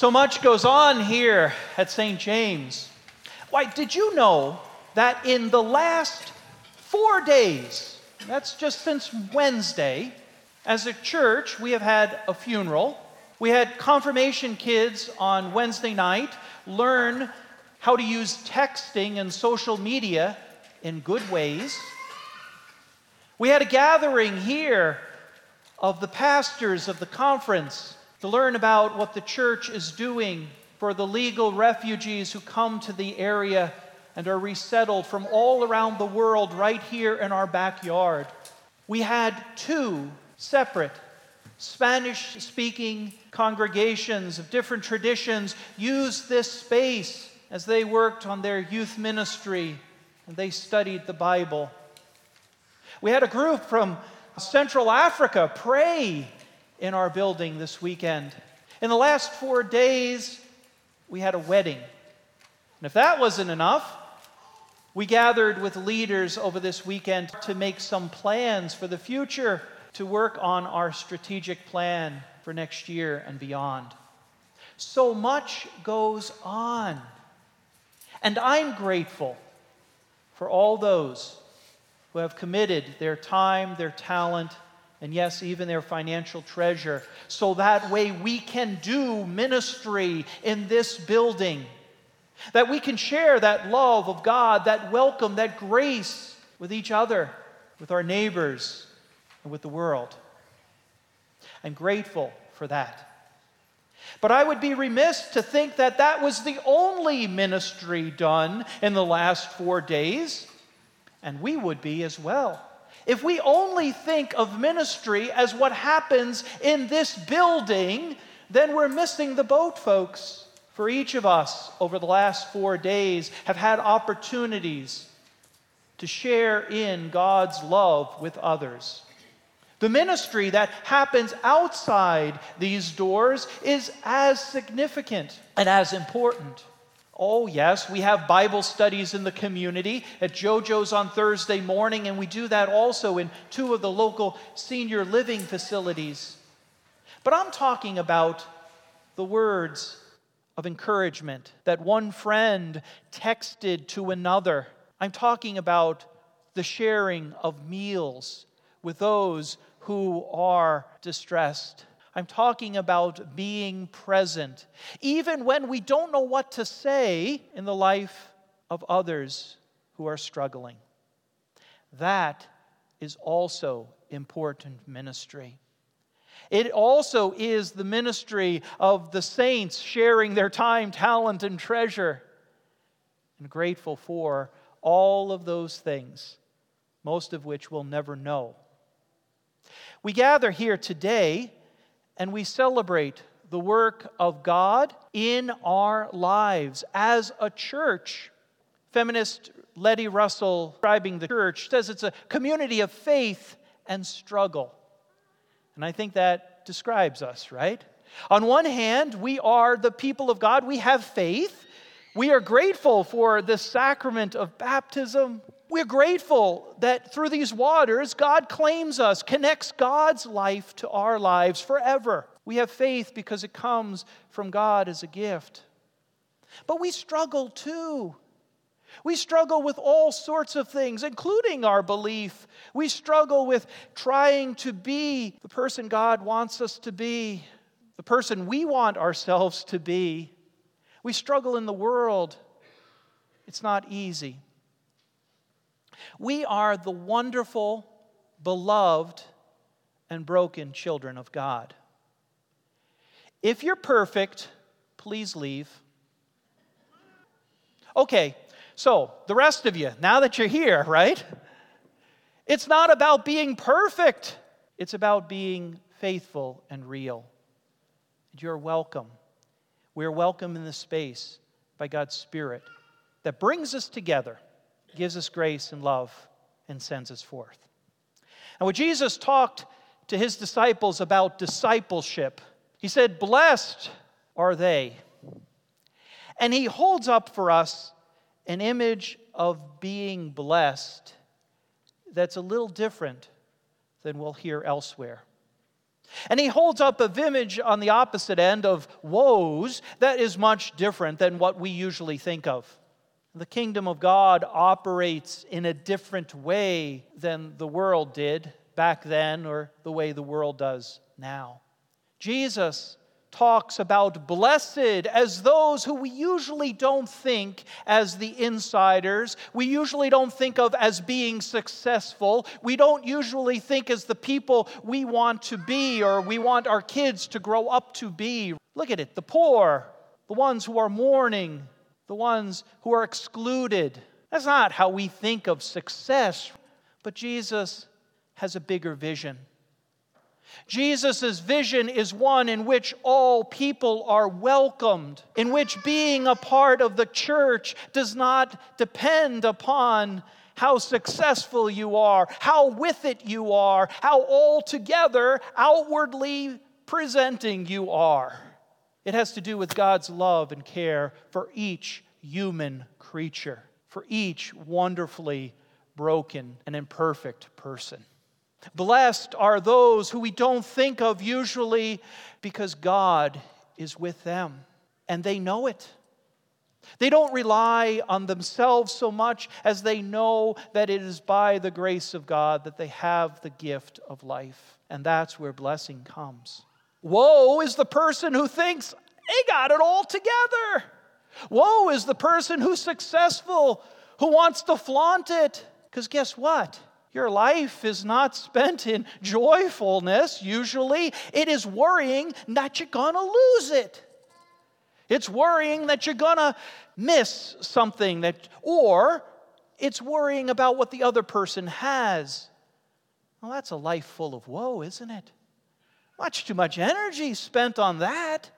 So much goes on here at St. James. Why, did you know that in the last four days, that's just since Wednesday, as a church, we have had a funeral. We had confirmation kids on Wednesday night learn how to use texting and social media in good ways. We had a gathering here of the pastors of the conference to learn about what the church is doing for the legal refugees who come to the area and are resettled from all around the world right here in our backyard. We had two separate Spanish speaking congregations of different traditions use this space as they worked on their youth ministry and they studied the Bible. We had a group from Central Africa pray in our building this weekend. In the last four days, we had a wedding. And if that wasn't enough, we gathered with leaders over this weekend to make some plans for the future, to work on our strategic plan for next year and beyond. So much goes on. And I'm grateful for all those who have committed their time, their talent, and yes, even their financial treasure, so that way we can do ministry in this building. That we can share that love of God, that welcome, that grace with each other, with our neighbors, and with the world. I'm grateful for that. But I would be remiss to think that that was the only ministry done in the last four days, and we would be as well. If we only think of ministry as what happens in this building, then we're missing the boat, folks. For each of us over the last four days have had opportunities to share in God's love with others. The ministry that happens outside these doors is as significant and as important. Oh, yes, we have Bible studies in the community at JoJo's on Thursday morning, and we do that also in two of the local senior living facilities. But I'm talking about the words of encouragement that one friend texted to another. I'm talking about the sharing of meals with those who are distressed. I'm talking about being present, even when we don't know what to say in the life of others who are struggling. That is also important ministry. It also is the ministry of the saints sharing their time, talent, and treasure. And grateful for all of those things, most of which we'll never know. We gather here today and we celebrate the work of God in our lives as a church. Feminist Letty Russell, describing the church, says it's a community of faith and struggle. And I think that describes us, right? On one hand, we are the people of God, we have faith. We are grateful for the sacrament of baptism. We're grateful that through these waters, God claims us, connects God's life to our lives forever. We have faith because it comes from God as a gift. But we struggle too. We struggle with all sorts of things, including our belief. We struggle with trying to be the person God wants us to be, the person we want ourselves to be. We struggle in the world. It's not easy. We are the wonderful, beloved, and broken children of God. If you're perfect, please leave. Okay, so the rest of you, now that you're here, right? It's not about being perfect, it's about being faithful and real. You're welcome. We're welcome in this space by God's Spirit that brings us together gives us grace and love, and sends us forth. And when Jesus talked to his disciples about discipleship, he said, Blessed are they. And he holds up for us an image of being blessed that's a little different than we'll hear elsewhere. And he holds up a image on the opposite end of woes that is much different than what we usually think of. The kingdom of God operates in a different way than the world did back then or the way the world does now. Jesus talks about blessed as those who we usually don't think as the insiders. We usually don't think of as being successful. We don't usually think as the people we want to be or we want our kids to grow up to be. Look at it the poor, the ones who are mourning, the ones who are excluded. That's not how we think of success. But Jesus has a bigger vision. Jesus' vision is one in which all people are welcomed, in which being a part of the church does not depend upon how successful you are, how with it you are, how altogether outwardly presenting you are. It has to do with God's love and care for each human creature, for each wonderfully broken and imperfect person. Blessed are those who we don't think of usually because God is with them and they know it. They don't rely on themselves so much as they know that it is by the grace of God that they have the gift of life. And that's where blessing comes. Woe is the person who thinks they got it all together. Woe is the person who's successful, who wants to flaunt it. Because guess what? Your life is not spent in joyfulness, usually. It is worrying that you're going to lose it. It's worrying that you're going to miss something that or it's worrying about what the other person has. Well, that's a life full of woe, isn't it? Much too much energy spent on that.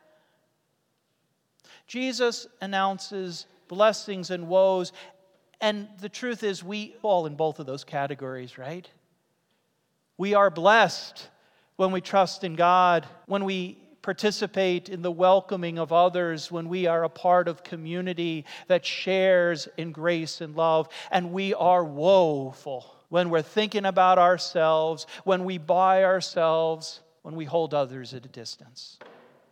Jesus announces blessings and woes and the truth is, we fall in both of those categories, right? We are blessed when we trust in God, when we participate in the welcoming of others, when we are a part of community that shares in grace and love, and we are woeful when we're thinking about ourselves, when we by ourselves, when we hold others at a distance.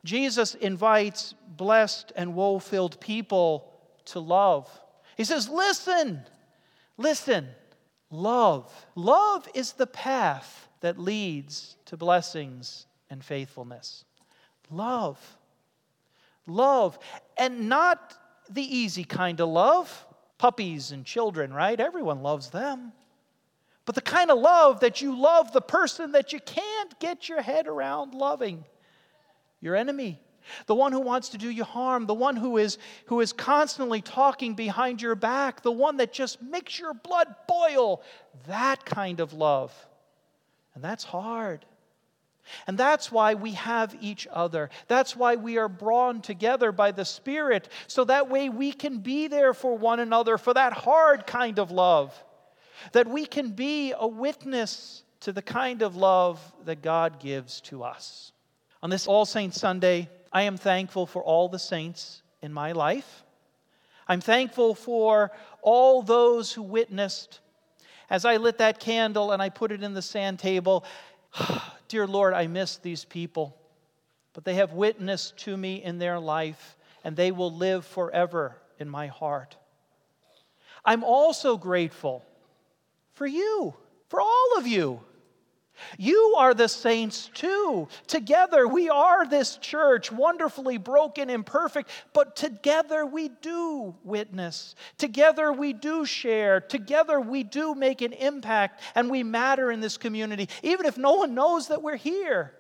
Jesus invites blessed and woe filled people to love. He says, Listen, listen, love. Love is the path that leads to blessings and faithfulness. Love. Love. And not the easy kind of love. Puppies and children, right? Everyone loves them. But the kind of love that you love the person that you can't get your head around loving, your enemy, the one who wants to do you harm, the one who is, who is constantly talking behind your back, the one that just makes your blood boil. That kind of love. And that's hard. And that's why we have each other. That's why we are drawn together by the Spirit, so that way we can be there for one another for that hard kind of love. That we can be a witness to the kind of love that God gives to us. On this All Saints Sunday, I am thankful for all the saints in my life. I'm thankful for all those who witnessed. As I lit that candle and I put it in the sand table, dear Lord, I miss these people. But they have witnessed to me in their life, and they will live forever in my heart. I'm also grateful for you, for all of you you are the saints too. Together we are this church, wonderfully broken, imperfect, but together we do witness. Together we do share. Together we do make an impact and we matter in this community, even if no one knows that we're here.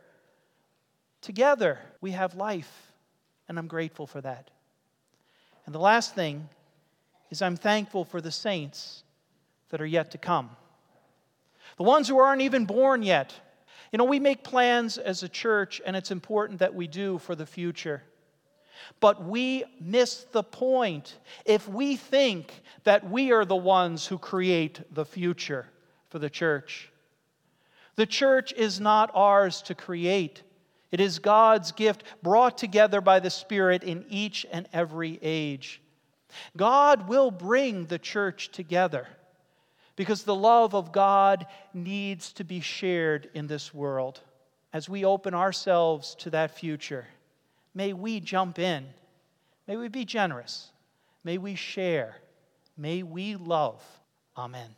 Together we have life, and I'm grateful for that. And the last thing is I'm thankful for the saints that are yet to come the ones who aren't even born yet. You know, we make plans as a church, and it's important that we do for the future. But we miss the point if we think that we are the ones who create the future for the church. The church is not ours to create. It is God's gift brought together by the Spirit in each and every age. God will bring the church together because the love of God needs to be shared in this world. as we open ourselves to that future, may we jump in. May we be generous. May we share. May we love. Amen.